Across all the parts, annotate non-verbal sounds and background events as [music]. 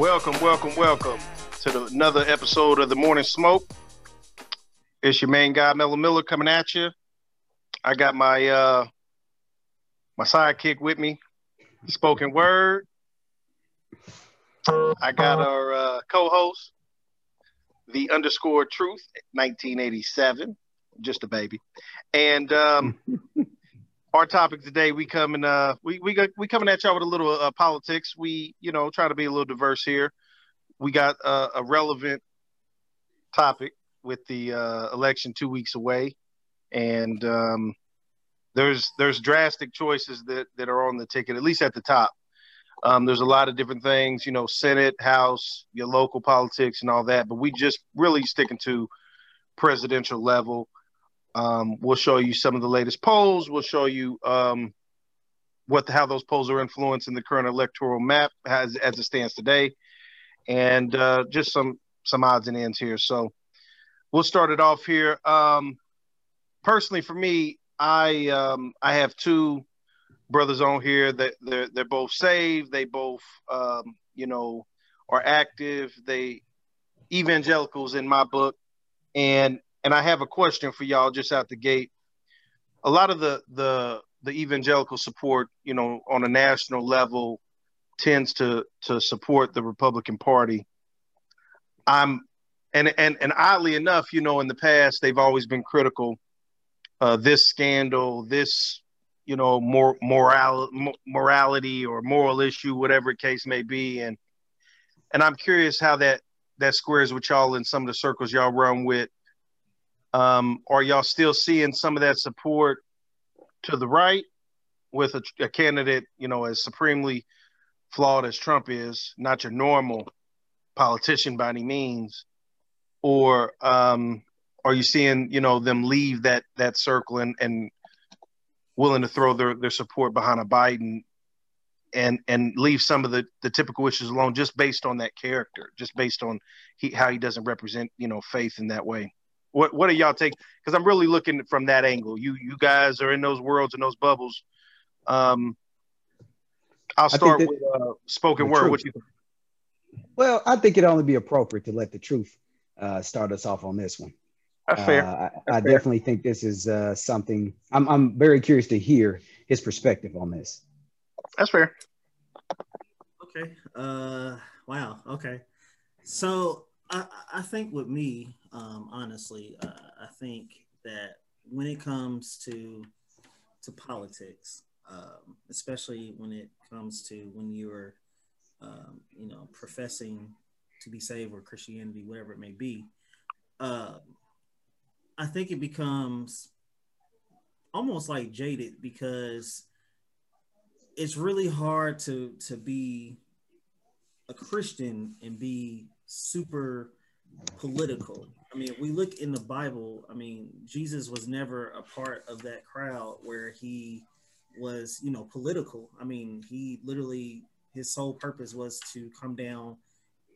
Welcome, welcome, welcome to the, another episode of the Morning Smoke. It's your main guy, Mello Miller, coming at you. I got my uh my sidekick with me, spoken word. I got our uh, co-host, the underscore truth, 1987, just a baby, and um, [laughs] our topic today we coming uh we we got we coming at y'all with a little uh, politics. We you know try to be a little diverse here. We got uh, a relevant topic with the uh, election two weeks away, and um, there's there's drastic choices that that are on the ticket, at least at the top. Um, there's a lot of different things, you know, Senate, House, your local politics, and all that. But we just really sticking to presidential level. Um, we'll show you some of the latest polls. We'll show you um, what the, how those polls are influencing the current electoral map as as it stands today, and uh, just some some odds and ends here. So we'll start it off here. Um, personally, for me, I um, I have two brothers on here that they're they're both saved. They both um, you know are active. They evangelicals in my book, and and I have a question for y'all just out the gate. A lot of the the the evangelical support, you know, on a national level, tends to to support the Republican Party. I'm and and and oddly enough, you know, in the past they've always been critical. Uh, this scandal, this you know, more moral morality or moral issue, whatever case may be, and and I'm curious how that that squares with y'all in some of the circles y'all run with. Um, are y'all still seeing some of that support to the right with a, a candidate, you know, as supremely flawed as Trump is, not your normal politician by any means, or um, are you seeing, you know, them leave that that circle and and willing to throw their, their support behind a Biden and and leave some of the, the typical issues alone just based on that character, just based on he, how he doesn't represent, you know, faith in that way. What what do y'all take? Because I'm really looking from that angle. You you guys are in those worlds and those bubbles. Um, I'll start that, with uh, spoken word. Truth. What you? Well, I think it'd only be appropriate to let the truth uh, start us off on this one. That's fair. Uh, That's I, I fair. definitely think this is uh, something. I'm I'm very curious to hear his perspective on this. That's fair. Okay. Uh. Wow. Okay. So I I think with me, um, honestly, uh, I think that when it comes to to politics, um, especially when it comes to when you're, um, you know, professing to be saved or Christianity, whatever it may be, uh, I think it becomes almost like jaded because it's really hard to to be a Christian and be super political. I mean, if we look in the Bible, I mean, Jesus was never a part of that crowd where he was, you know, political. I mean, he literally his sole purpose was to come down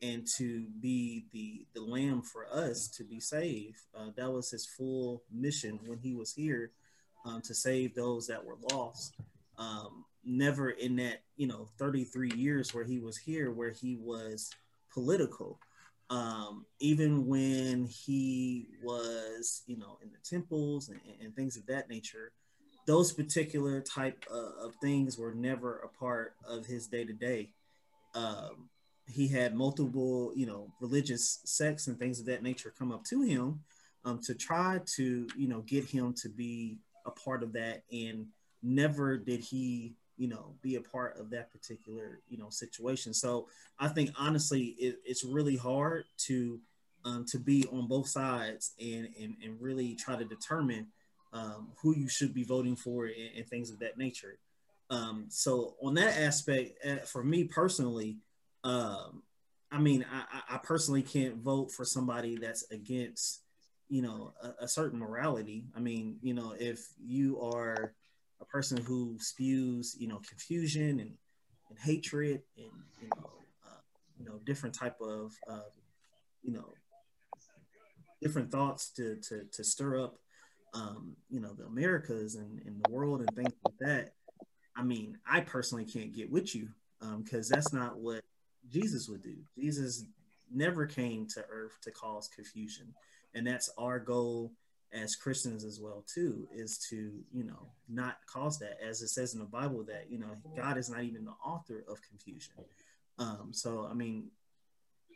and to be the the lamb for us to be saved. Uh, that was his full mission when he was here um, to save those that were lost. Um, never in that you know 33 years where he was here where he was political. Um, even when he was you know in the temples and, and things of that nature, those particular type of, things were never a part of his day to day he had multiple, you know, religious sects and things of that nature come up to him um, to try to, you know, get him to be a part of that. And never did he, you know, be a part of that particular, you know, situation. So I think honestly, it, it's really hard to um, to be on both sides and, and, and really try to determine um, who you should be voting for and, and things of that nature. Um, so on that aspect, uh, for me personally, um, I mean, I, I personally can't vote for somebody that's against, you know, a, a, certain morality. I mean, you know, if you are a person who spews, you know, confusion and, and hatred and you know, uh, you know, different type of, uh, you know, different thoughts to to to stir up, um, you know, the Americas and, and the world and things like that. I mean, I personally can't get with you because um, that's not what Jesus would do. Jesus never came to earth to cause confusion. And that's our goal as Christians as well too is to you know not cause that as it says in the Bible that you know God is not even the author of confusion. Um, so I mean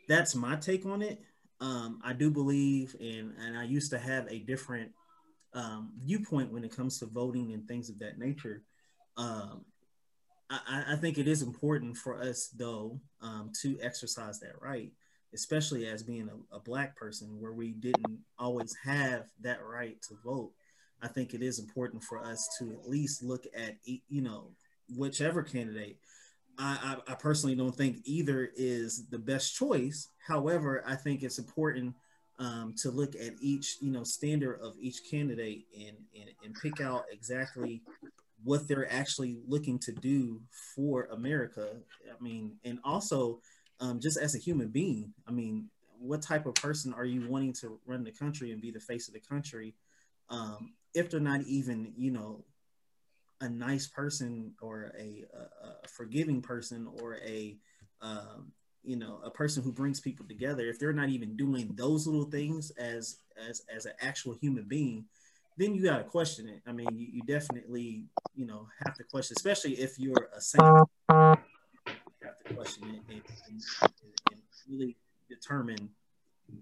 that's my take on it. Um, I do believe and and I used to have a different um, viewpoint when it comes to voting and things of that nature. Um, I, I, think it is important for us though um, to exercise that right especially as being a, a, black person where we didn't always have that right to vote i think it is important for us to at least look at you know whichever candidate. I, I, I personally don't think either is the best choice. However i think it's important um, to look at each you know standard of each candidate and, and and pick out exactly what they're actually looking to do for america. I mean and also um, just as a human being. I mean, what type of person are you wanting to run the country and be the face of the country um, if they're not even, you know, a nice person or a, a, a forgiving person or a, um, you know, a person who brings people together. If they're not even doing those little things as as as an actual human being, then you got to question it. I mean, you, you, definitely, you know, have to question, especially if you're a saint question and, and, and really determine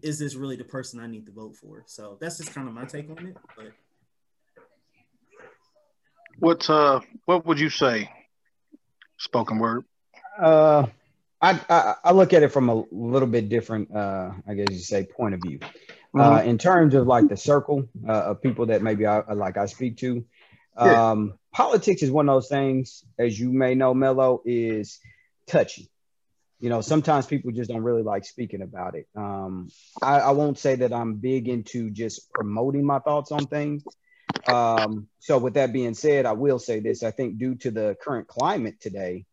is this really the person I need to vote for? So that's just kind of my take on it. But what uh what would you say? Spoken word. Uh I, I, I look at it from a little bit different uh I guess you say point of view. Uh, mm-hmm. Uh in terms of like the circle uh, of people that maybe I like I speak to. Yeah. Um politics is one of those things, as you may know, Mello, is touchy. You know, sometimes people just don't really like speaking about it. Um, I, I won't say that I'm big into just promoting my thoughts on things. Um, so, with that being said, I will say this: I think due to the current climate today,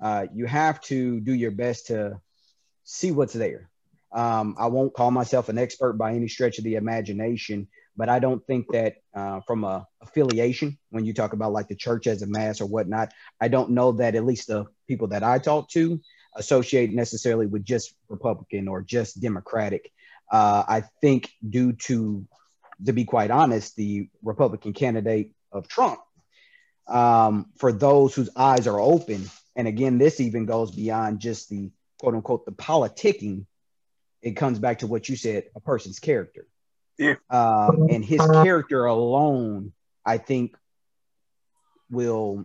uh, you have to do your best to see what's there. Um, I won't call myself an expert by any stretch of the imagination, but I don't think that uh, from a affiliation, when you talk about like the church as a mass or whatnot, I don't know that at least the people that I talk to associate necessarily with just Republican or just Democratic. Uh, I think due to, to be quite honest, the Republican candidate of Trump, um, for those whose eyes are open, and again, this even goes beyond just the quote unquote the politicking. It comes back to what you said, a person's character yeah. Um, and his character alone, I think, will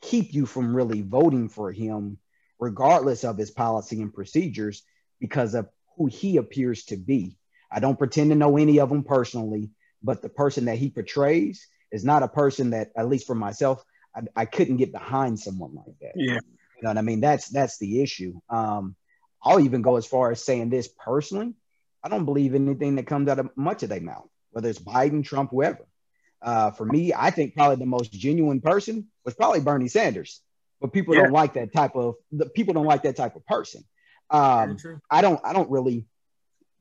keep you from really voting for him, regardless of his policy and procedures, because of who he appears to be. I don't pretend to know any of them personally, but the person that he portrays is not a person that, at least for myself, I, I couldn't get behind someone like that. Yeah. You know what I mean? That's that's the issue. Um, I'll even go as far as saying this personally. I don't believe anything that comes out of much of their mouth, whether it's Biden, Trump, whoever. Uh, for me, I think probably the most genuine person was probably Bernie Sanders, but people yeah. don't like that type of the people don't like that type of person. Um, I don't I don't really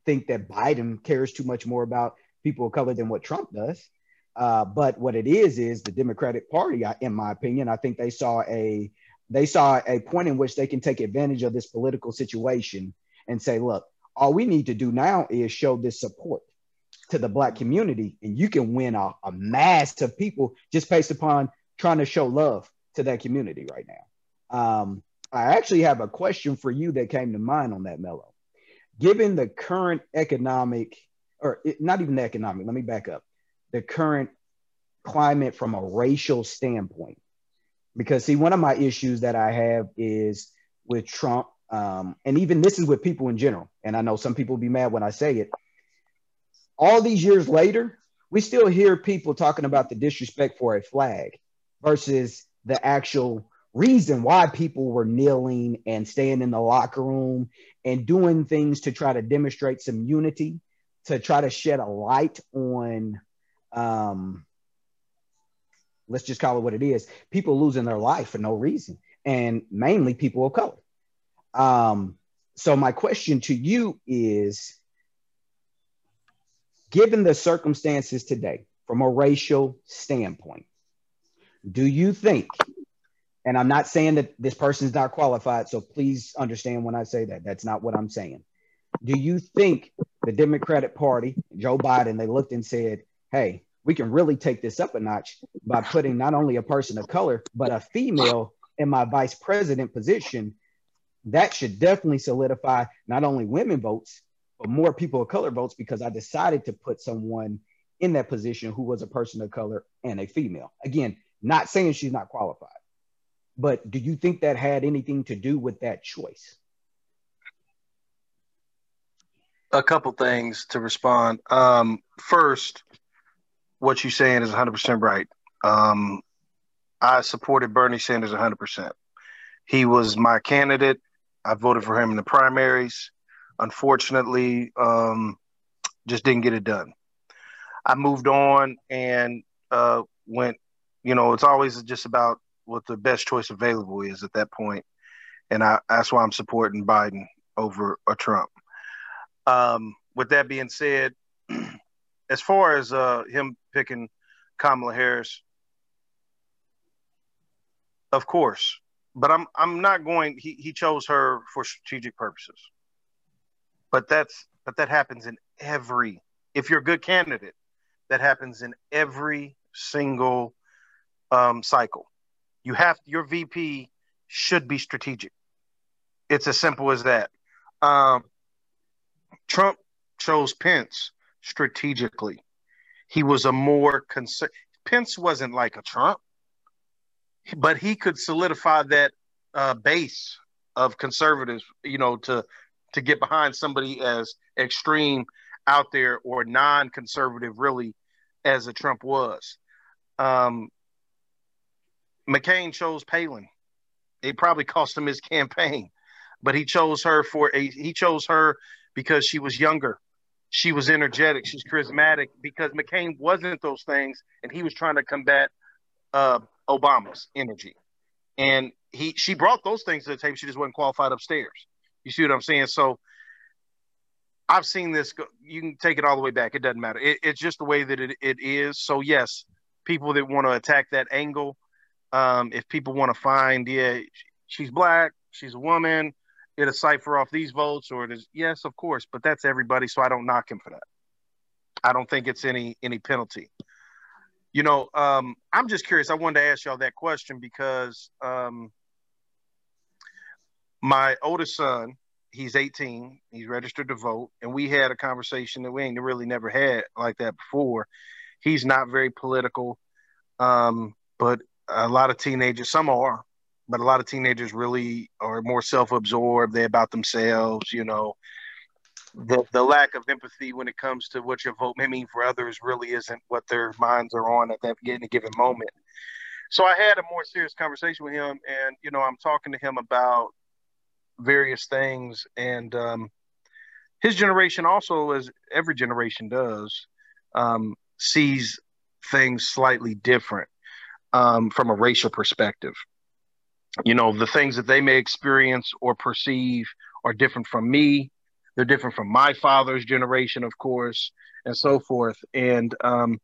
think that Biden cares too much more about people of color than what Trump does. Uh, but what it is is the Democratic Party, in my opinion, I think they saw a they saw a point in which they can take advantage of this political situation and say, look, all we need to do now is show this support to the black community and you can win a, a mass of people just based upon trying to show love to that community right now um, i actually have a question for you that came to mind on that mellow given the current economic or it, not even economic let me back up the current climate from a racial standpoint because see one of my issues that i have is with trump um, and even this is with people in general. And I know some people will be mad when I say it. All these years later, we still hear people talking about the disrespect for a flag versus the actual reason why people were kneeling and staying in the locker room and doing things to try to demonstrate some unity, to try to shed a light on, um, let's just call it what it is people losing their life for no reason, and mainly people of color. Um, so my question to you is, given the circumstances today, from a racial standpoint, do you think And I'm not saying that this person is not qualified. So please understand when I say that. That's not what I'm saying. Do you think the Democratic Party, Joe Biden, they looked and said, hey, we can really take this up a notch by putting not only a person of color, but a female in my vice president position? That should definitely solidify not only women votes, but more people of color votes because I decided to put someone in that position who was a person of color and a female. Again, not saying she's not qualified, but do you think that had anything to do with that choice? A couple things to respond. Um, first, what you're saying is 100% right. Um, I supported Bernie Sanders 100%. He was my candidate. I voted for him in the primaries. Unfortunately, um, just didn't get it done. I moved on and uh, went. You know, it's always just about what the best choice available is at that point, and I, that's why I'm supporting Biden over a Trump. Um, with that being said, [clears throat] as far as uh, him picking Kamala Harris, of course, but I'm I'm not going. He he chose her for strategic purposes, but that's but that happens in every. If you're a good candidate, that happens in every single um, cycle. You have your VP should be strategic. It's as simple as that. Um, Trump chose Pence strategically. He was a more concerned. Pence wasn't like a Trump, but he could solidify that uh, base of conservatives. You know, to to get behind somebody as extreme out there or non-conservative, really, as a Trump was. Um, McCain chose Palin. It probably cost him his campaign, but he chose her for a he chose her because she was younger. She was energetic. She's charismatic because McCain wasn't those things, and he was trying to combat uh, Obama's energy. And he she brought those things to the table. She just wasn't qualified upstairs. You see what I'm saying? So I've seen this. You can take it all the way back. It doesn't matter. It, it's just the way that it, it is. So yes, people that want to attack that angle, um, if people want to find, yeah, she's black, she's a woman, it'll cipher off these votes, or it is yes, of course, but that's everybody. So I don't knock him for that. I don't think it's any any penalty. You know, um, I'm just curious. I wanted to ask y'all that question because um, my oldest son, he's 18 he's registered to vote and we had a conversation that we ain't really never had like that before. He's not very political um, but a lot of teenagers some are but a lot of teenagers really are more self-absorbed they're about themselves you know. The, the lack of empathy when it comes to what your vote may mean for others really isn't what their minds are on at that in a given moment. So i had a more serious conversation with him and you know i'm talking to him about various things. And um, his generation also, as every generation does, um, sees things slightly different um, from a racial perspective. You know, the things that they may experience or perceive are different from me. They're different from my father's generation, of course, and so forth. And um,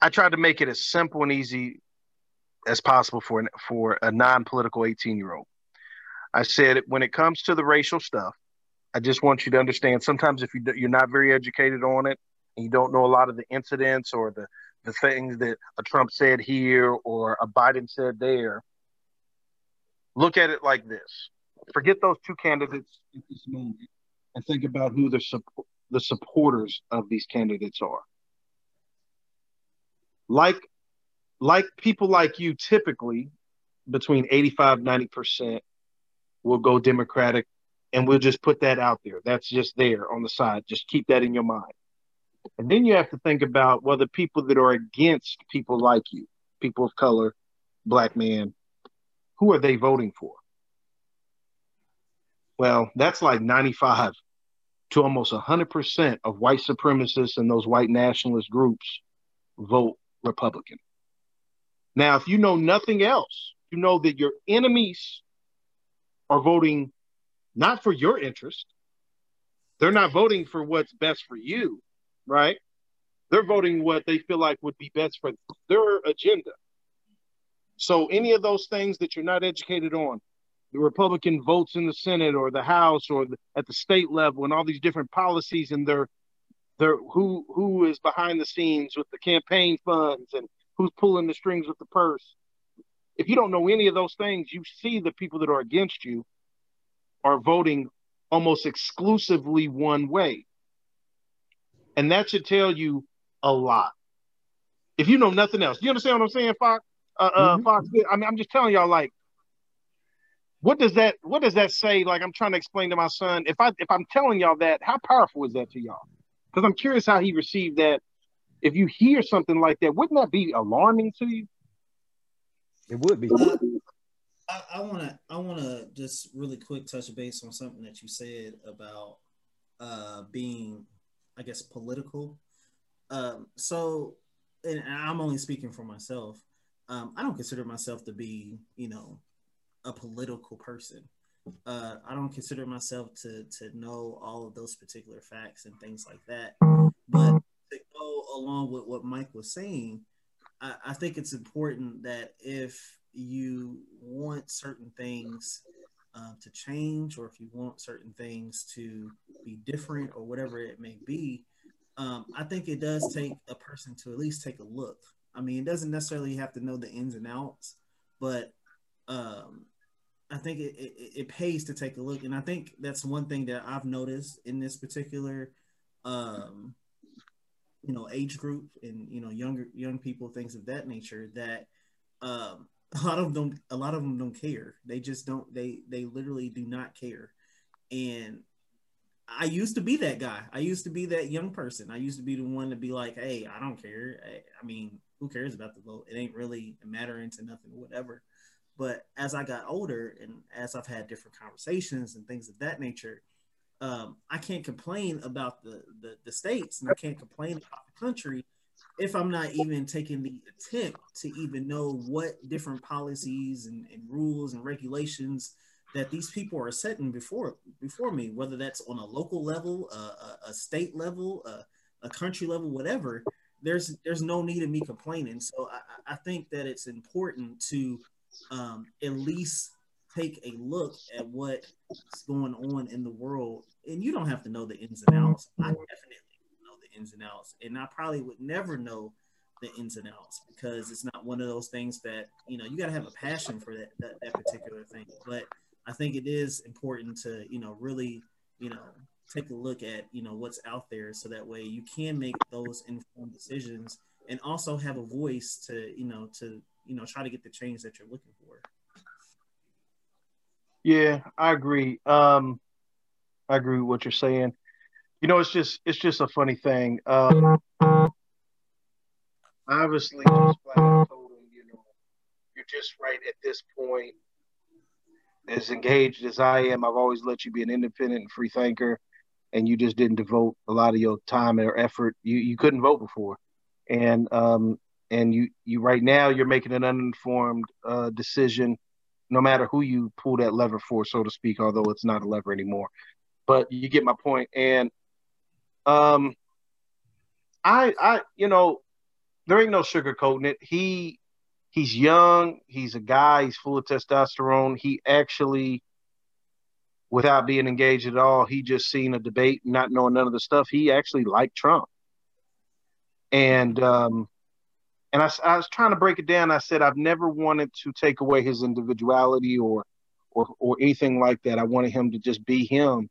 I tried to make it as simple and easy as possible for for a non-political 18 year old. I said when it comes to the racial stuff, I just want you to understand. Sometimes if you you're not very educated on it and you don't know a lot of the incidents or the the things that a Trump said here or a Biden said there, look at it like this: forget those two candidates at this moment and think about who the support the supporters of these candidates are. Like like people like you typically between 85 90% will go Democratic, and we'll just put that out there. That's just there on the side. Just keep that in your mind. And then you have to think about whether people that are against people like you, people of color, black men, who are they voting for? Well, that's like 95 to almost 100% of white supremacists and those white nationalist groups vote Republican. Now, if you know nothing else, you know that your enemies are voting not for your interest. They're not voting for what's best for you, right? They're voting what they feel like would be best for their agenda. So any of those things that you're not educated on, the Republican votes in the Senate or the House or the, at the state level, and all these different policies and their their who who is behind the scenes with the campaign funds and who's pulling the strings with the purse. If you don't know any of those things, you see the people that are against you are voting almost exclusively one way. And that should tell you a lot. If you know nothing else, you understand what I'm saying, Fox? Uh, uh, mm-hmm. Fox. I mean, I'm just telling y'all, like, what does that what does that say? Like, I'm trying to explain to my son. If I if I'm telling y'all that, how powerful is that to y'all? Because I'm curious how he received that. If you hear something like that, wouldn't that be alarming to you? It would be. I want to I want to just really quick touch base on something that you said about uh, being, I guess, political. Um, so, and I'm only speaking for myself. Um, I don't consider myself to be, you know, a political person. Uh, I don't consider myself to to know all of those particular facts and things like that. But to go along with what Mike was saying, I, think it's important that if you want certain things uh, to change or if you want certain things to be different or whatever it may be, um, I think it does take a person to at least take a look. I mean, it doesn't necessarily have to know the ins and outs, but um, I think it, it, it, pays to take a look. And I think that's one thing that I've noticed in this particular, um, you know, age group and, you know, younger, young people, things of that nature that um, [laughs] a lot of them a lot of them don't care. They just don't they they literally do not care. And i used to be that guy. I used to be that young person. I used to be the one to be like hey i don't care. I, I mean who cares about the vote? It ain't really mattering to nothing whatever. But as i got older and as i've had different conversations and things of that nature um, i can't complain about the, the the states and i can't complain about the country if I'm not even taking the attempt to even know what different policies and, and, rules and regulations that these people are setting before before me, whether that's on a local level, uh, a, a, state level, a, a, country level, whatever. There's there's no need of me complaining. So I, I think that it's important to um, at least take a look at what's going on in the world. And you don't have to know the ins and outs. I mm-hmm. definitely know the ins and outs. And I probably would never know the ins and outs because it's not one of those things that, you know, you got to have a passion for that, that, that particular thing. But I think it is important to, you know, really, you know, take a look at, you know, what's out there so that way you can make those informed decisions and also have a voice to, you know, to, you know, try to get the change that you're looking for. Yeah, I agree. Um, I agree with what you're saying you know, it's just it's just a funny thing. Um, obviously, just like I told him, you know, you're just right at this point. As engaged as I am, I've always let you be an independent and free thinker, and you just didn't devote a lot of your time or effort. You you couldn't vote before, and um and you you right now you're making an uninformed uh, decision, no matter who you pull that lever for, so to speak. Although it's not a lever anymore, but you get my point. And um, I, I, you know, there ain't no sugarcoating it. He, he's young. He's a guy. He's full of testosterone. He actually, without being engaged at all, he just seen a debate, not knowing none of the stuff. He actually liked Trump, and um, and I, I was trying to break it down. I said I've never wanted to take away his individuality or, or, or anything like that. I wanted him to just be him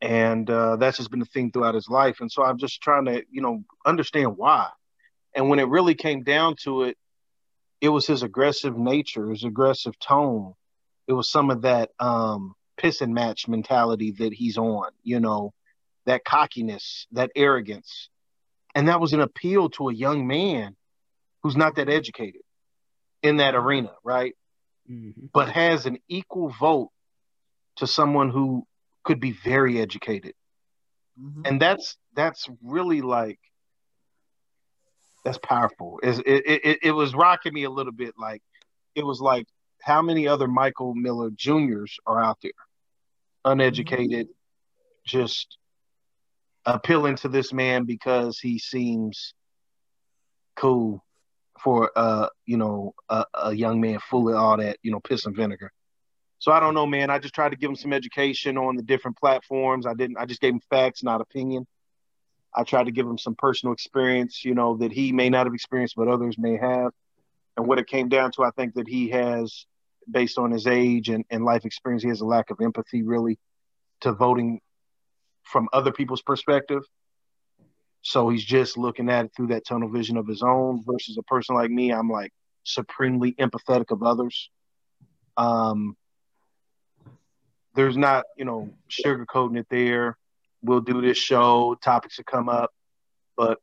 and uh, that's just been the theme throughout his life. And so I'm just trying to, you know, understand why. And when it really came down to it, it was his aggressive nature, his aggressive tone. It was some of that um, piss and match mentality that he's on, you know, that cockiness, that arrogance. And that was an appeal to a young man who's not that educated in that arena, right? Mm-hmm. But has an equal vote to someone who could be very educated. Mm-hmm. And that's that's really like that's powerful. It, it, it, it was rocking me a little bit. Like it was like how many other Michael Miller Juniors are out there, uneducated, mm-hmm. just appealing to this man because he seems cool. for uh you know a, a young man full of all that you know piss and vinegar. So I don't know, man. I just tried to give him some education on the different platforms. I didn't. I just gave him facts, not opinion. I tried to give him some personal experience, you know, that he may not have experienced, but others may have. And what it came down to, I think that he has, based on his age and, and life experience, he has a lack of empathy really to voting from other people's perspective. So he's just looking at it through that tunnel vision of his own versus a person like me. I'm like supremely empathetic of others. Um, there's not, you know, sugarcoating it there. We'll do this show, topics will come up, but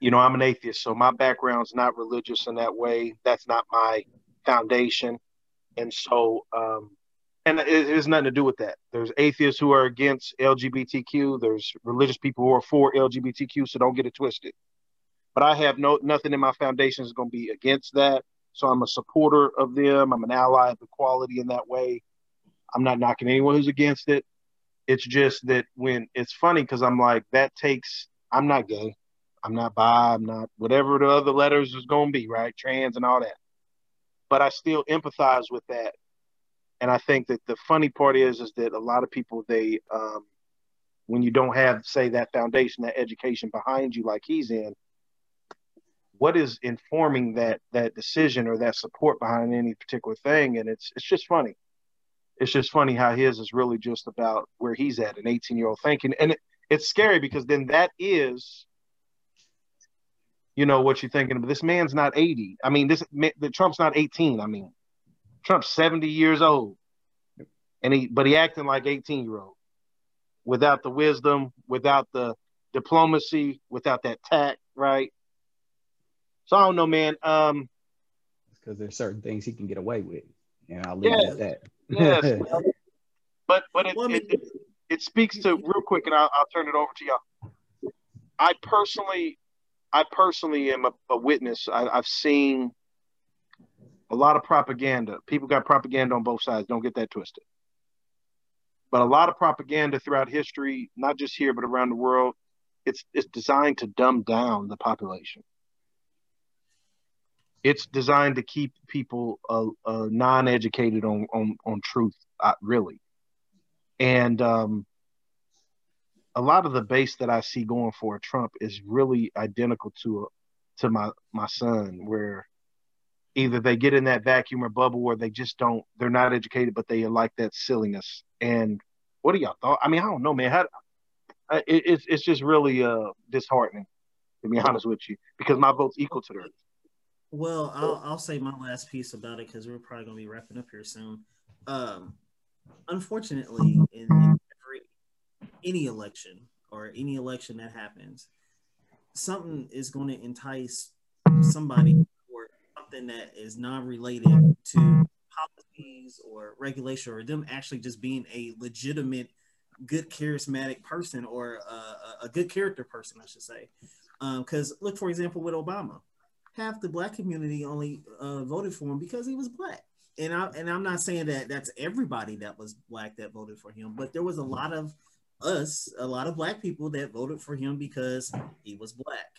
you know, I'm an atheist, so my background's not religious in that way. That's not my foundation. And so, um, and it, has nothing to do with that. There's atheists who are against LGBTQ. There's religious people who are for LGBTQ. So don't get it twisted. But I have no nothing in my foundation is going to be against that. So I'm a supporter of them. I'm an ally of equality in that way. I'm not knocking anyone who's against it. It's just that when it's funny because I'm like that takes. I'm not gay. I'm not bi. I'm not whatever the other letters is going to be. Right, trans and all that. But I still empathize with that and I think that the funny part is is that a lot of people they um, when you don't have say that foundation that education behind you like he's in what is informing that that decision or that support behind any particular thing? And it's it's just funny. It's just funny how his is really just about where he's at an 18 year old thinking. And it, it's scary because then that is you know what you're thinking but this man's not 80 i mean this the trump's not 18 i mean Trump's 70 years old. And he but he acting like 18 year old without the wisdom, without the diplomacy, without that tact, right? So I don't know, man. Um because there's certain things he can get away with. And I'll leave yes, it at that. yes. [laughs] but but it, it, it, it, speaks to real quick and I'll, I'll turn it over to y'all. I personally I personally am a, a witness. I, I've seen a lot of propaganda. People got propaganda on both sides. Don't get that twisted. But a lot of propaganda throughout history, not just here but around the world, it's it's designed to dumb down the population. It's designed to keep people uh, uh, non-educated on on on truth, uh, really. And um, a lot of the base that I see going for Trump is really identical to to my my son, where either they get in that vacuum or bubble where they just don't they're not educated but they like that silliness. And what do y'all thought? I mean i don't know man. How it, it's, it's just really uh disheartening to be honest with you because my vote's equal to theirs. Well i'll, I'll say my last piece about it because we're probably going to be wrapping up here soon. Um unfortunately in, in every any election or any election that happens something is going to entice somebody something that is non-related to policies or regulation or them actually just being a legitimate good charismatic person or a, a good character person i should say. Because um, look for example with obama half the black community only uh, voted for him because he was black. And I and I'm not saying that that's everybody that was black that voted for him, but there was a lot of us, a lot of black people that voted for him because he was black,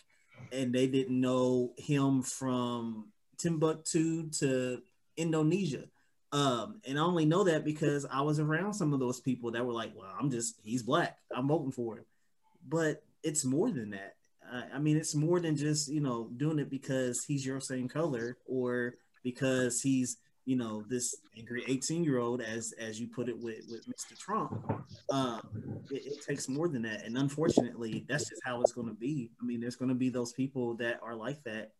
and they didn't know him from Timbuktu to Indonesia. Um, and I only know that because I was around some of those people that were like, well, I'm just, he's black. I'm voting for him. But it's more than that. I mean, it's more than just, you know, doing it because he's your same color or because he's, you know, this angry 18 year old, as as you put it with, with Mr. Trump. Um, it, it takes more than that. And unfortunately, that's just how it's going to be. I mean, there's going to be those people that are like that.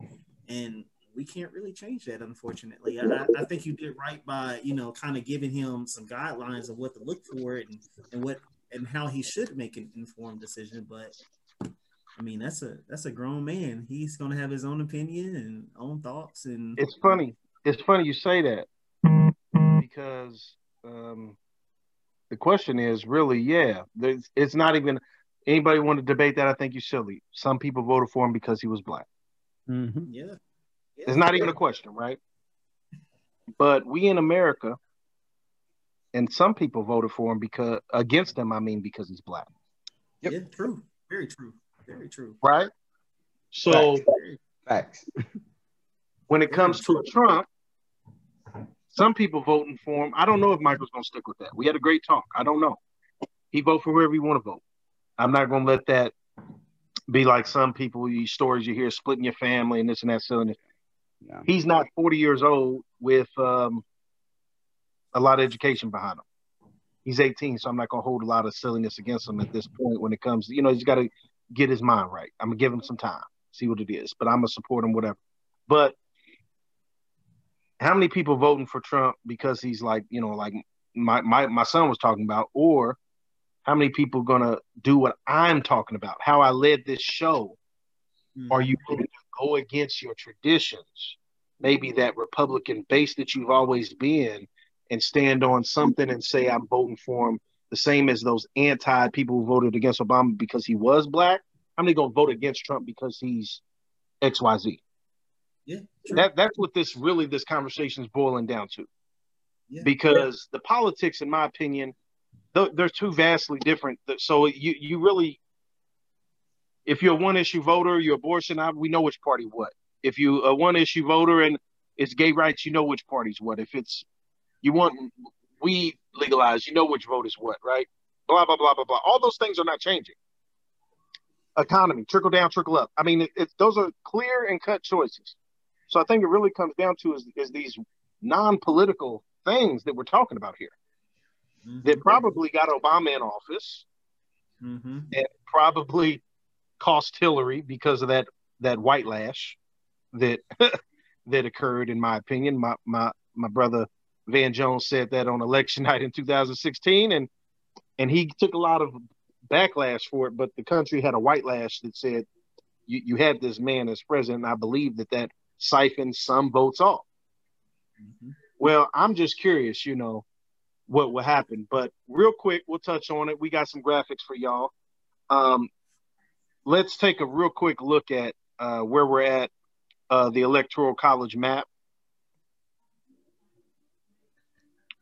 And we can't really change that, unfortunately. I, I think you did right by, you know, kind of giving him some guidelines of what to look for and, and what and how he should make an informed decision. But I mean, that's a that's a grown man. He's gonna have his own opinion and own thoughts. And it's funny. It's funny you say that because um, the question is really, yeah, it's not even anybody want to debate that. I think you're silly. Some people voted for him because he was black. Mm-hmm. Yeah. It's not even a question, right? But we in America, and some people voted for him because against him. I mean, because he's black. Yep. Yeah, true. Very true. Very true. Right. So facts. When it comes to Trump, some people voting for him. I don't know if Michael's going to stick with that. We had a great talk. I don't know. He vote for whoever you want to vote. I'm not going to let that be like some people. These stories you hear, splitting your family and this and that. So yeah. he's not 40 years old with um, a lot of education behind him. He's 18, so I'm not going to hold a lot of silliness against him at this point. When it comes, you know, he's got to get his mind right. I'm gonna give him some time, see what it is. But I'm gonna support him, whatever. But how many people voting for Trump because he's like, you know, like my my my son was talking about, or how many people gonna do what I'm talking about? How I led this show. Mm-hmm. Are you going to go against your traditions? Maybe that Republican base that you've always been, and stand on something and say I'm voting for him. The same as those anti people who voted against Obama because he was black. How many gonna vote against Trump because he's X Y Z? Yeah, that that's what this really this conversation is boiling down to. Yeah. Because the politics, in my opinion, they're two vastly different. So you you really, if you're a one issue voter, you're abortion. we know which party what. If you a one issue voter and it's gay rights, you know which party's what. If it's you want weed legalized, you know which vote is what, right? Blah blah blah blah blah. All those things are not changing. Economy, trickle down, trickle up. I mean, it, it, those are clear and cut choices. So I think it really comes down to is, is these non-political things that we're talking about here mm-hmm. that probably got Obama in office mm-hmm. and probably cost Hillary because of that that white lash that [laughs] that occurred, in my opinion. My my my brother Van Jones said that on election [laughs] night in 2016, and and he took a lot of backlash for it. But the country had a white lash that said you you had this man as president. I believe that that siphon some votes off. Mm-hmm. Well, I'm just curious, you know, what will happen. But real quick, we'll touch on it. We got some graphics for y'all. Um, let's take a real quick look at uh, where we're at uh, the electoral college map.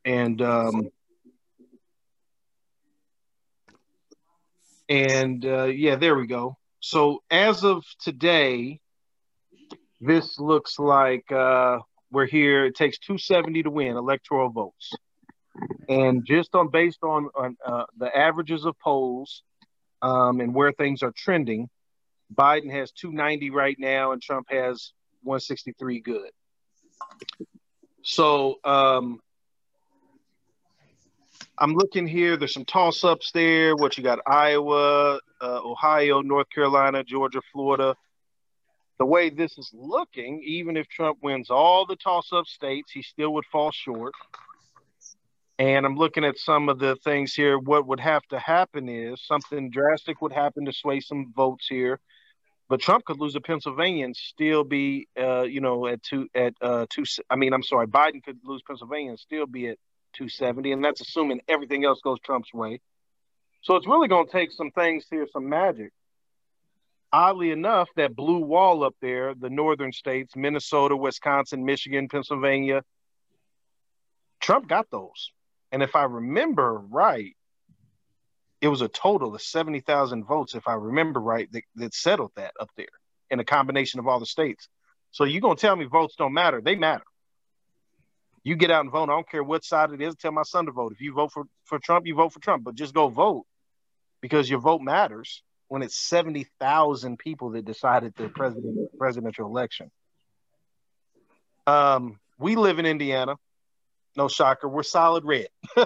And um, and uh, yeah, there we go. So as of today, this looks like uh, we're here. It takes 270 to win electoral votes, and just on based on, on uh, the averages of polls um, and where things are trending, Biden has 290 right now, and Trump has 163 good. So um, I'm looking here. There's some toss ups there. What you got? Iowa, uh, Ohio, North Carolina, Georgia, Florida the way this is looking, even if Trump wins all the toss up states, he still would fall short. And I'm looking at some of the things here. What would have to happen is something drastic would happen to sway some votes here. But Trump could lose Pennsylvania and still be, uh, you know, at two at uh, two. I mean, I'm sorry, Biden could lose Pennsylvania and still be at 270, and that's assuming everything else goes Trump's way. So it's really going to take some things here, some magic oddly enough, that blue wall up there, the northern states, Minnesota, Wisconsin, Michigan, Pennsylvania, Trump got those. And if I remember right, it was a total of 70,000 votes, if I remember right, that, that settled that up there in a combination of all the states. So you're going to tell me votes don't matter. They matter. You get out and vote. I don't care what side it is. Tell my son to vote. If you vote for, for Trump, you vote for Trump, but just go vote because your vote matters when it's 70,000 people that decided the president, presidential election. Um, we live in Indiana. No shocker, we're solid red. [laughs]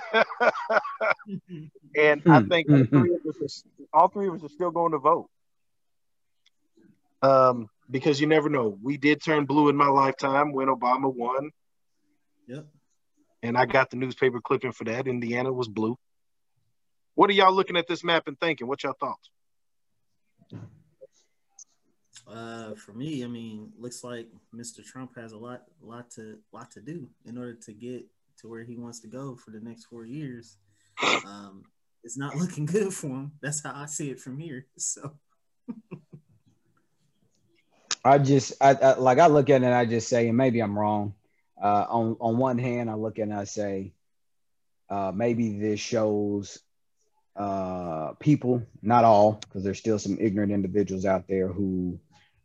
and I hmm. think all, three are, all three of us are still going to vote. Um, because you never know. We did turn blue in my lifetime when Obama won. Yep. And I got the newspaper clipping for that. Indiana was blue. What are y'all looking at this map and thinking? What's your thoughts? Uh, for me, I mean, looks like Mr. Trump has a lot, lot to, lot to do in order to get to where he wants to go for the next four years. Um, it's not [laughs] looking good for him. That's how I see it from here. [laughs] So, I just, I, I, like, I look at it and I just say, and maybe I'm wrong. Uh, on on one hand, I look at it and I say, uh, maybe this shows uh, people, not all, because there's still some ignorant individuals out there who,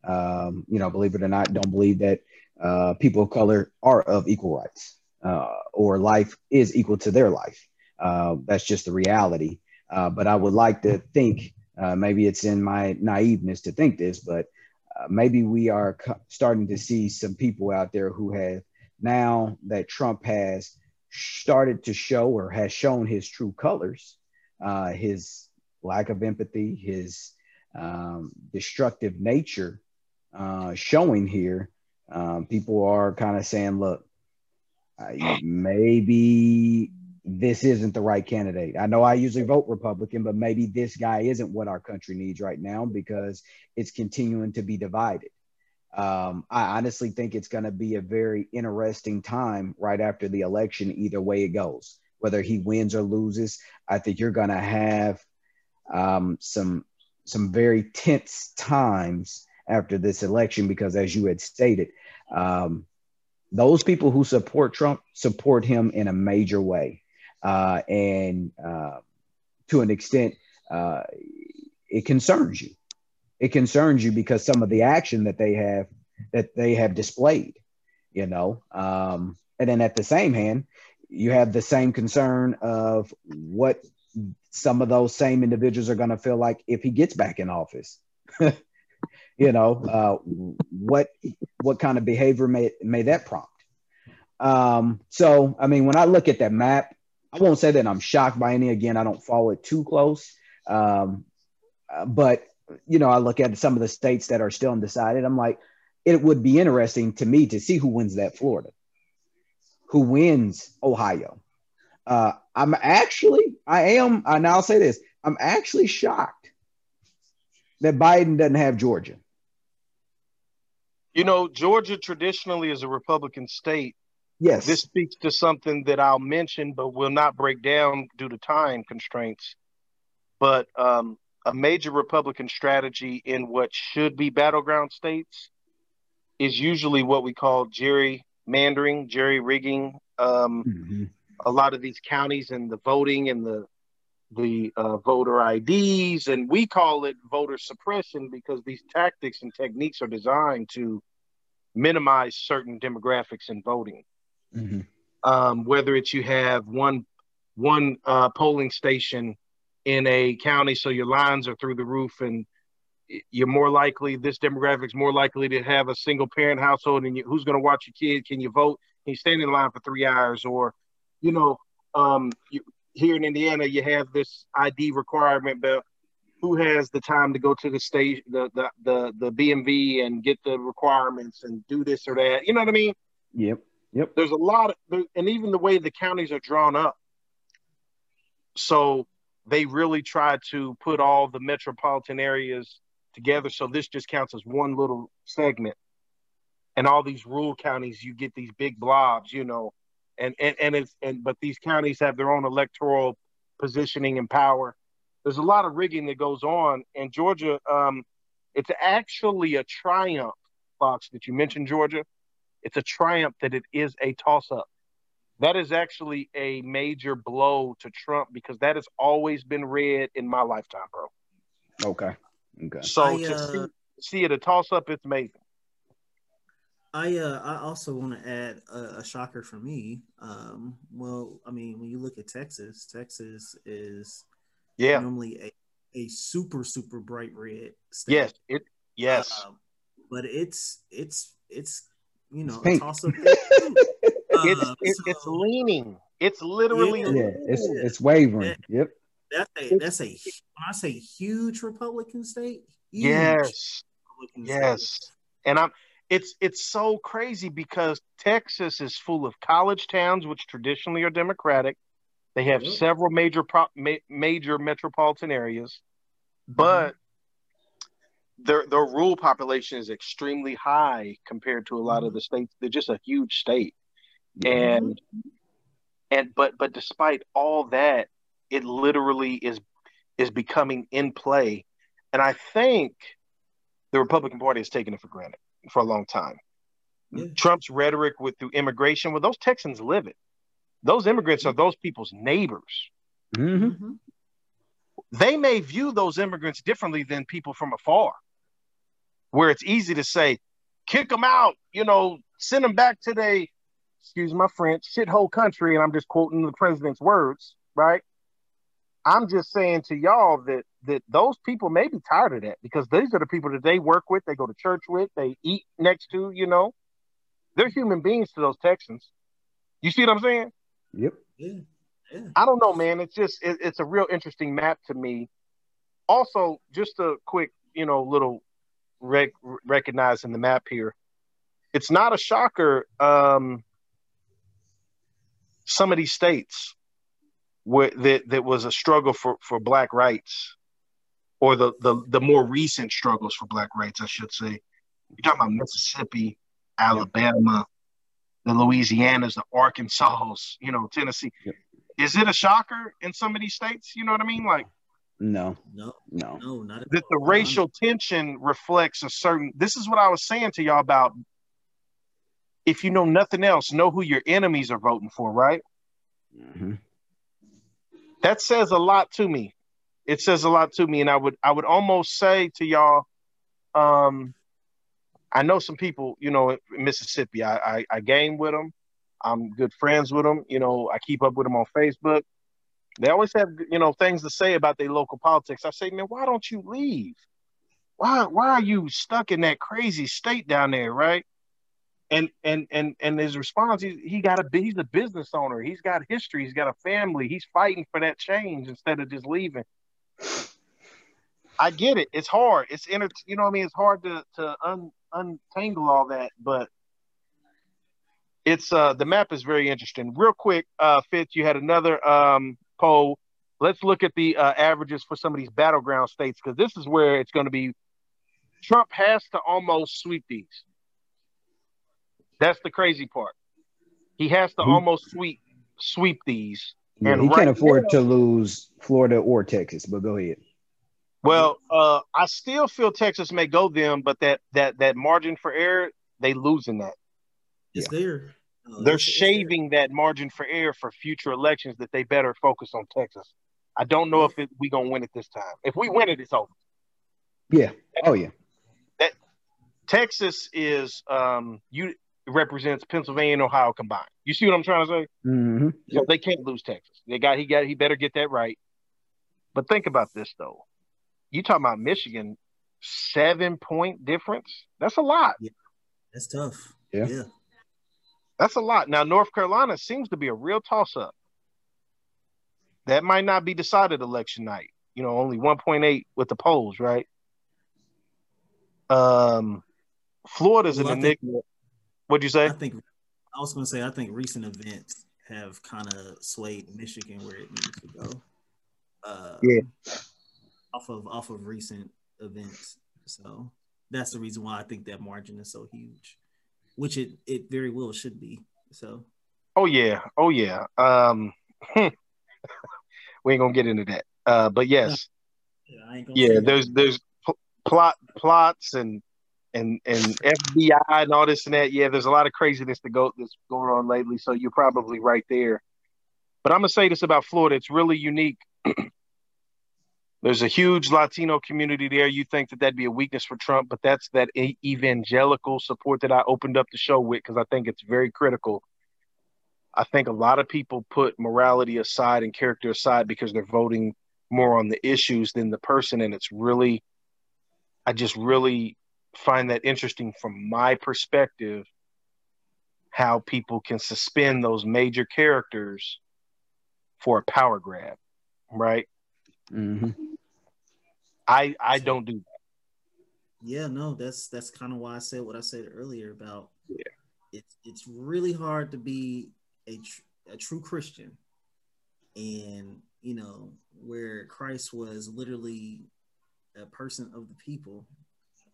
um, you know, believe it or not, don't believe that uh, people of color are of equal rights, uh, or life is equal to their life. Uh, that's just the reality. Uh, but I would like to think, uh, maybe it's in my naiveness to think this, but uh, maybe we are co- starting to see some people out there who have now that Trump has started to show or has shown his true colors, his lack of empathy, his um, destructive nature showing here um, people are kind of saying, look, uh, maybe this isn't the right candidate. I know I usually vote Republican, but maybe this guy isn't what our country needs right now because it's continuing to be divided. Um, I honestly think it's going to be a very interesting time right after the election, either way it goes, whether he wins or loses. I think you're going to have um, some some very tense times after this election because, as you had stated, um, those people who support Trump support him in a major way. Uh, and uh, to an extent, uh, it concerns you. It concerns you because some of the action that they have that they have displayed, you know. Um, and then at the same hand, you have the same concern of what some of those same individuals are going to feel like if he gets back in office. [laughs] you know uh, what what kind of behavior may may that prompt? Um, so i mean when i look at that map i won't say that i'm shocked by any. Again i don't follow it too close. Um, uh, but you know i look at some of the states that are still undecided. I'm like it would be interesting to me to see who wins that florida who wins ohio. Uh, i'm actually i am and i'll say this i'm actually shocked that biden doesn't have georgia you know, Georgia traditionally is a Republican state. Yes. This speaks to something that I'll mention, but will not break down due to time constraints. But um, a major Republican strategy in what should be battleground states is usually what we call gerrymandering, jerry rigging. Um, mm-hmm. A lot of these counties and the voting and the the uh, voter IDs, and we call it voter suppression because these tactics and techniques are designed to minimize certain demographics in voting. Mm-hmm. Um, whether it's you have one one uh, polling station in a county, so your lines are through the roof, and you're more likely this demographic is more likely to have a single parent household, and you, who's going to watch your kid? Can you vote? Can you stand in line for three hours? Or, you know, um, you, here in Indiana, you have this ID requirement, but who has the time to go to the stage, the the the, the BMV and get the requirements and do this or that? You know what I mean? Yep. Yep. There's a lot of, and even the way the counties are drawn up. So they really try to put all the metropolitan areas together. So this just counts as one little segment. And all these rural counties, you get these big blobs, you know, and and and it's and but these counties have their own electoral positioning and power. There's a lot of rigging that goes on, and Georgia, um, it's actually a triumph, Fox, that you mentioned Georgia. It's a triumph that it is a toss-up. That is actually a major blow to Trump because that has always been read in my lifetime, bro. Okay. Okay. So I, uh, to see, see it a toss-up, it's amazing. I uh, I also want to add a, a, shocker for me. Um, well, I mean, when you look at Texas, Texas is yeah normally a, a super super bright red. State. Yes, it yes, uh, but it's it's it's you know it's toss up. [laughs] it's uh, it's, so, it's leaning. It's literally yeah, yeah it's it's wavering. yep. That's a that's a when I say huge Republican state. Huge yes. Republican yes. State. And I'm it's it's so crazy because Texas is full of college towns, which traditionally are Democratic. They have mm-hmm. several major pro, ma, major metropolitan areas, but mm-hmm. their their rural population is extremely high compared to a lot mm-hmm. of the states. They're just a huge state, and and but but despite all that, it literally is is becoming in play, and I think the Republican Party has taken it for granted for a long time. Yeah. Trump's rhetoric with through immigration, well, those Texans live it. Those immigrants are those people's neighbors. Mm-hmm. mm-hmm. They may view those immigrants differently than people from afar, where it's easy to say, kick them out, you know, send them back to their, excuse my French, shithole country, and I'm just quoting the president's words, right? I'm just saying to y'all that that those people may be tired of that because these are the people that they work with, they go to church with, they eat next to, you know. They're human beings to those Texans. You see what I'm saying? Yep. Yeah. Yeah. I don't know, man. It's just it, it's a real interesting map to me. Also, just a quick, you know, little rec- recognizing the map here. It's not a shocker. Um, some of these states where that that was a struggle for for black rights, or the the the more recent struggles for black rights, I should say. You're talking about Mississippi, Alabama, the Louisianas, the Arkansas, you know, Tennessee. Yep. Is it a shocker in some of these states? You know what I mean? Like No, No, no. no, not that the all. racial tension reflects a certain this is what I was saying to y'all about if you know nothing else, know who your enemies are voting for, right? Mhm. That says a lot to me. It says a lot to me. And I would I would almost say to y'all, um, I know some people, you know, in Mississippi. I, I, I game with them. I'm good friends with them. You know, I keep up with them on Facebook. They always have, you know, things to say about their local politics. I say, man, why don't you leave? Why why are you stuck in that crazy state down there, right? And and and and his response, he, he got a he's a business owner. He's got history. He's got a family. He's fighting for that change instead of just leaving. I get it. It's hard. It's inter- you know what I mean. It's hard to to un, untangle all that, but it's uh the map is very interesting. Real quick, uh, Fitz, you had another um poll. Let's look at the uh, averages for some of these battleground states because this is where it's going to be. Trump has to almost sweep these. That's the crazy part. He has to almost sweep sweep these. Yeah, And he right can't afford now- to lose Florida or Texas, but go ahead. Well, uh, I still feel Texas may go them, but that that that margin for error, they losing that. It's there. No, They're it's- it's there. shaving that margin for error for future elections that they better focus on Texas. I don't know if it, we gonna win it this time. If we win it, it's over. Yeah. Oh yeah. That Texas is um you represents Pennsylvania and Ohio combined. You see what I'm trying to say? hmm So they can't lose Texas. They got he got he better get that right. But think about this though. You talking about Michigan, seven point difference? That's a lot. That's tough. Yeah. Yeah. That's a lot. Now North Carolina seems to be a real toss up. That might not be decided election night. You know, only 1.8 with the polls, right? Um Florida's Well, I an think- enigma. What'd you say? I think I was going to say I think recent events have kind of swayed Michigan where it needs to go. Uh, Yeah. Off of off of recent events, so that's the reason why I think that margin is so huge, which it it very well should be. So Oh yeah, oh yeah. Um, [laughs] we ain't gonna get into that. Uh, but yes, yeah, yeah. There's there's pl- plot plots and and and FBI and all this and that. Yeah, there's a lot of craziness to go that's going on lately. So you're probably right there. But I'm gonna say this about Florida. It's really unique. [clears throat] There's a huge Latino community there. You think that that'd be a weakness for Trump, but that's that evangelical support that I opened up the show with because I think it's very critical. I think a lot of people put morality aside and character aside because they're voting more on the issues than the person. And it's really, I just really find that interesting from my perspective how people can suspend those major characters for a power grab, right? hmm I I don't do that. Yeah, no, that's that's kind of why I said what I said earlier about Yeah. it's it's really hard to be a tr- a true Christian, and you know where Christ was literally a person of the people,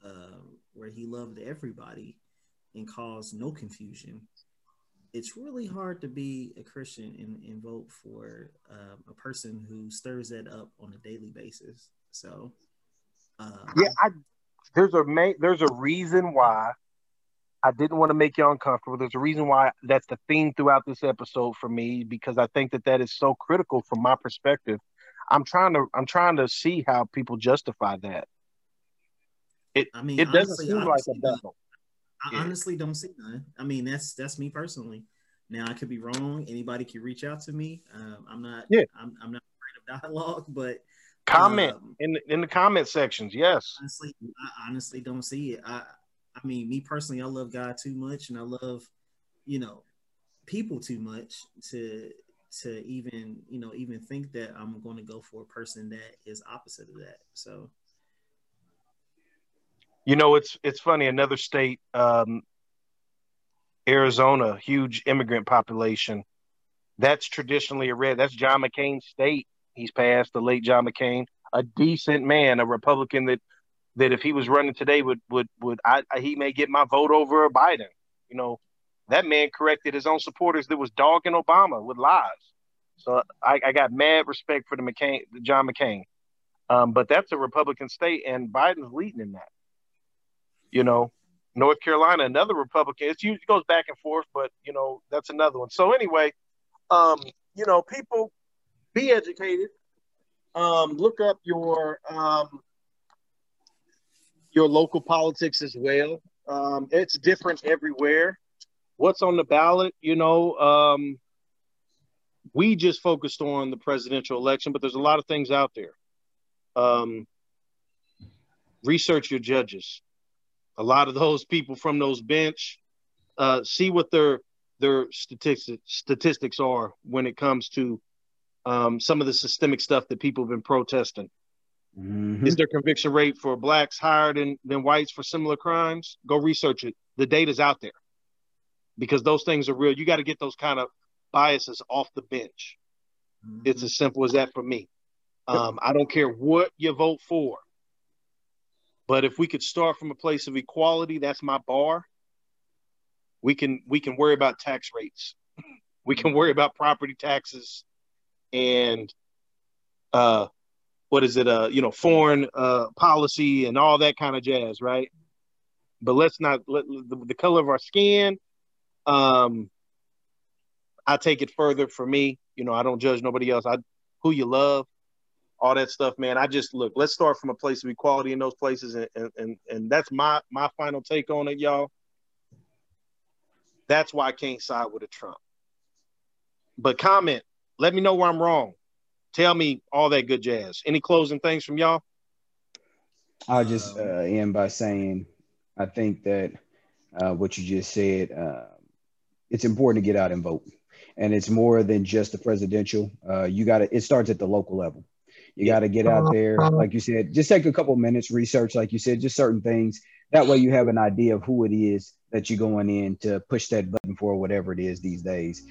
uh, where he loved everybody and caused no confusion. It's really hard to be a Christian and, and vote for um, a person who stirs that up on a daily basis. So, um, Yeah, I there's a ma- there's a reason why I didn't want to make you uncomfortable. There's a reason why that's the theme throughout this episode for me because I think that that is so critical from my perspective. I'm trying to I'm trying to see how people justify that. It I mean, It doesn't honestly, seem like a battle. I yeah. honestly don't see none. I mean, that's that's me personally. Now I could be wrong. Anybody can reach out to me. Um, I'm not. Yeah. I'm, I'm not afraid of dialogue, [laughs] but comment um, in the, in the comment sections. Yes. Honestly, I honestly don't see it. I I mean, me personally, I love God too much, and I love, you know, people too much to to even you know even think that I'm going to go for a person that is opposite of that. So. You know, it's it's funny. Another state, um, Arizona, huge immigrant population. That's traditionally a red. That's John McCain's state. He's passed the late John McCain, a decent man, a Republican that that if he was running today would would would I, he may get my vote over Biden. You know, that man corrected his own supporters that was dogging Obama with lies. So I, I got mad respect for the McCain, John McCain. Um, but that's a Republican state, and Biden's leading in that. You know, North Carolina, another Republican. It's, it goes back and forth, but you know that's another one. So anyway, um, you know, people be educated. Um, look up your um, your local politics as well. Um, it's different everywhere. What's on the ballot, you know, um, we just focused on the presidential election, but there's a lot of things out there. Um, research your judges. A lot of those people from those bench, uh, see what their their statistics statistics are when it comes to um, some of the systemic stuff that people have been protesting. Mm-hmm. Is their conviction rate for blacks higher than, than whites for similar crimes? Go research it. The data's out there because those things are real. You got to get those kind of biases off the bench. Mm-hmm. It's as simple as that for me. Um, I don't care what you vote for, but if we could start from a place of equality, that's my bar. We can we can worry about tax rates. We can worry about property taxes and uh, what is it? Uh, you know, foreign uh, policy and all that kind of jazz, right? But let's not let the, the color of our skin. Um, I take it further for me. You know, I don't judge nobody else. I who you love, all that stuff, man. I just look. Let's start from a place of equality in those places, and and and that's my my final take on it, y'all. That's why I can't side with a Trump. But comment, let me know where I'm wrong. Tell me all that good jazz. Any closing things from y'all? I'll just uh, end by saying I think that uh, what you just said, uh, it's important to get out and vote. And it's more than just the presidential. Uh, you got to, it starts at the local level. You got to get out there, like you said, just take a couple minutes, research, like you said, just certain things. That way you have an idea of who it is that you're going in to push that button for, whatever it is these days.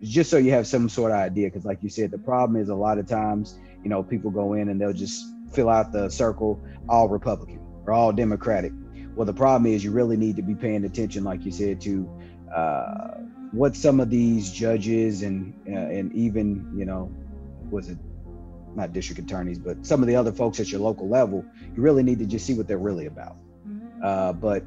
Uh, just so you have some sort of idea. Because, like you said, the problem is a lot of times, you know, people go in and they'll just fill out the circle all Republican or all Democratic. Well, the problem is you really need to be paying attention, like you said, to uh, what some of these judges and uh, and even you know, was it not district attorneys, but some of the other folks at your local level, you really need to just see what they're really about. Uh, but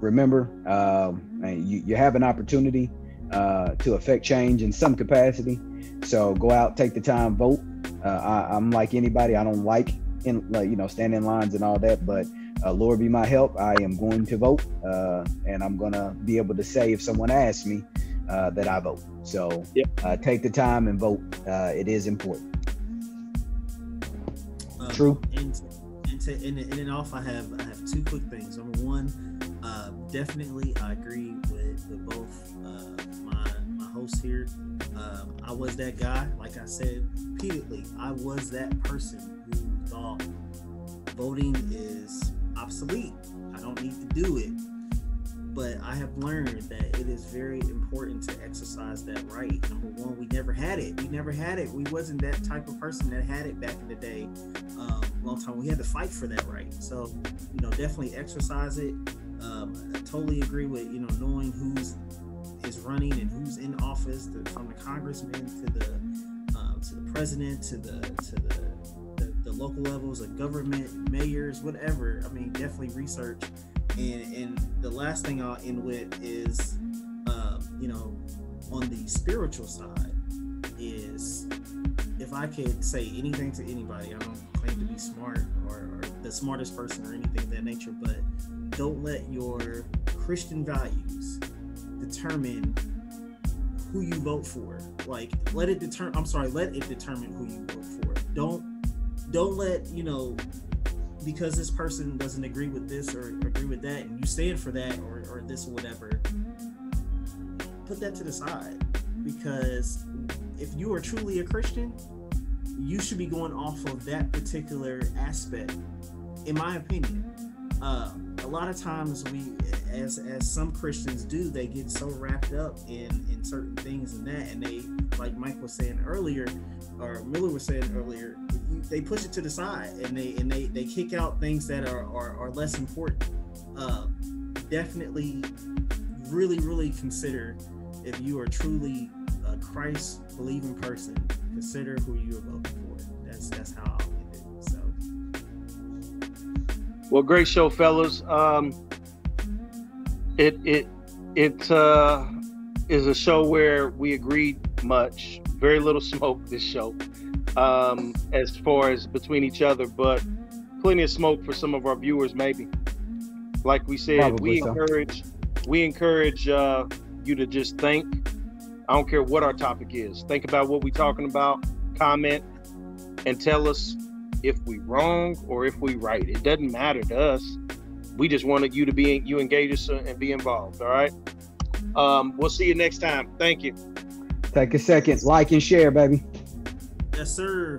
remember, um, you, you have an opportunity uh, to affect change in some capacity. So go out, take the time, vote. Uh, I, am like anybody. I don't like in like you know standing lines and all that, but uh, Lord be my help. I am going to vote, uh, and I'm gonna be able to say if someone asks me uh, that I vote. So yep. Uh, take the time and vote. Uh, it is important. Um, True. And, and, to, and, and off, I have I have two quick things. Number one, definitely I agree with, with both hosts here. Um, I was that guy, like I said repeatedly, I was that person who thought voting is obsolete. I don't need to do it. But I have learned that it is very important to exercise that right. Number one, we never had it. We never had it. We wasn't that type of person that had it back in the day. Um, long time. We had to fight for that right. So, you know, definitely exercise it. Um, I totally agree with you know knowing who's is running and who's in office, the, from the congressman to the uh, to the president to the to the, the, the local levels of government, mayors, whatever. I mean, definitely research. And and the last thing I'll end with is, uh, you know, on the spiritual side, is if I could say anything to anybody, I don't claim to be smart or, or the smartest person or anything of that nature, but don't let your Christian values determine who you vote for. Like let it determine I'm sorry, let it determine who you vote for. Don't don't let, you know, because this person doesn't agree with this or agree with that and you stand for that or, or this or whatever, put that to the side. Because if you are truly a Christian, you should be going off of that particular aspect, in my opinion. Uh, a lot of times we as as some christians do they get so wrapped up in in certain things and that and they like mike was saying earlier or miller was saying earlier they push it to the side and they and they they kick out things that are are, are less important. Uh, definitely really really consider if you are truly a christ believing person consider who you are voting for. That's that's how well great show fellas um it it it uh is a show where we agreed much very little [laughs] smoke this show um, as far as between each other, but plenty of smoke for some of our viewers, maybe. Like we said, Probably we so. encourage we encourage uh, you to just think. I don't care what our topic is. Think about what we're talking about. Comment and tell us if we wrong or if we right. It doesn't matter to us. We just wanted you to be you engage us and be involved. All right. Um, we'll see you next time. Thank you. Take a second, like and share, baby. Yes, sir.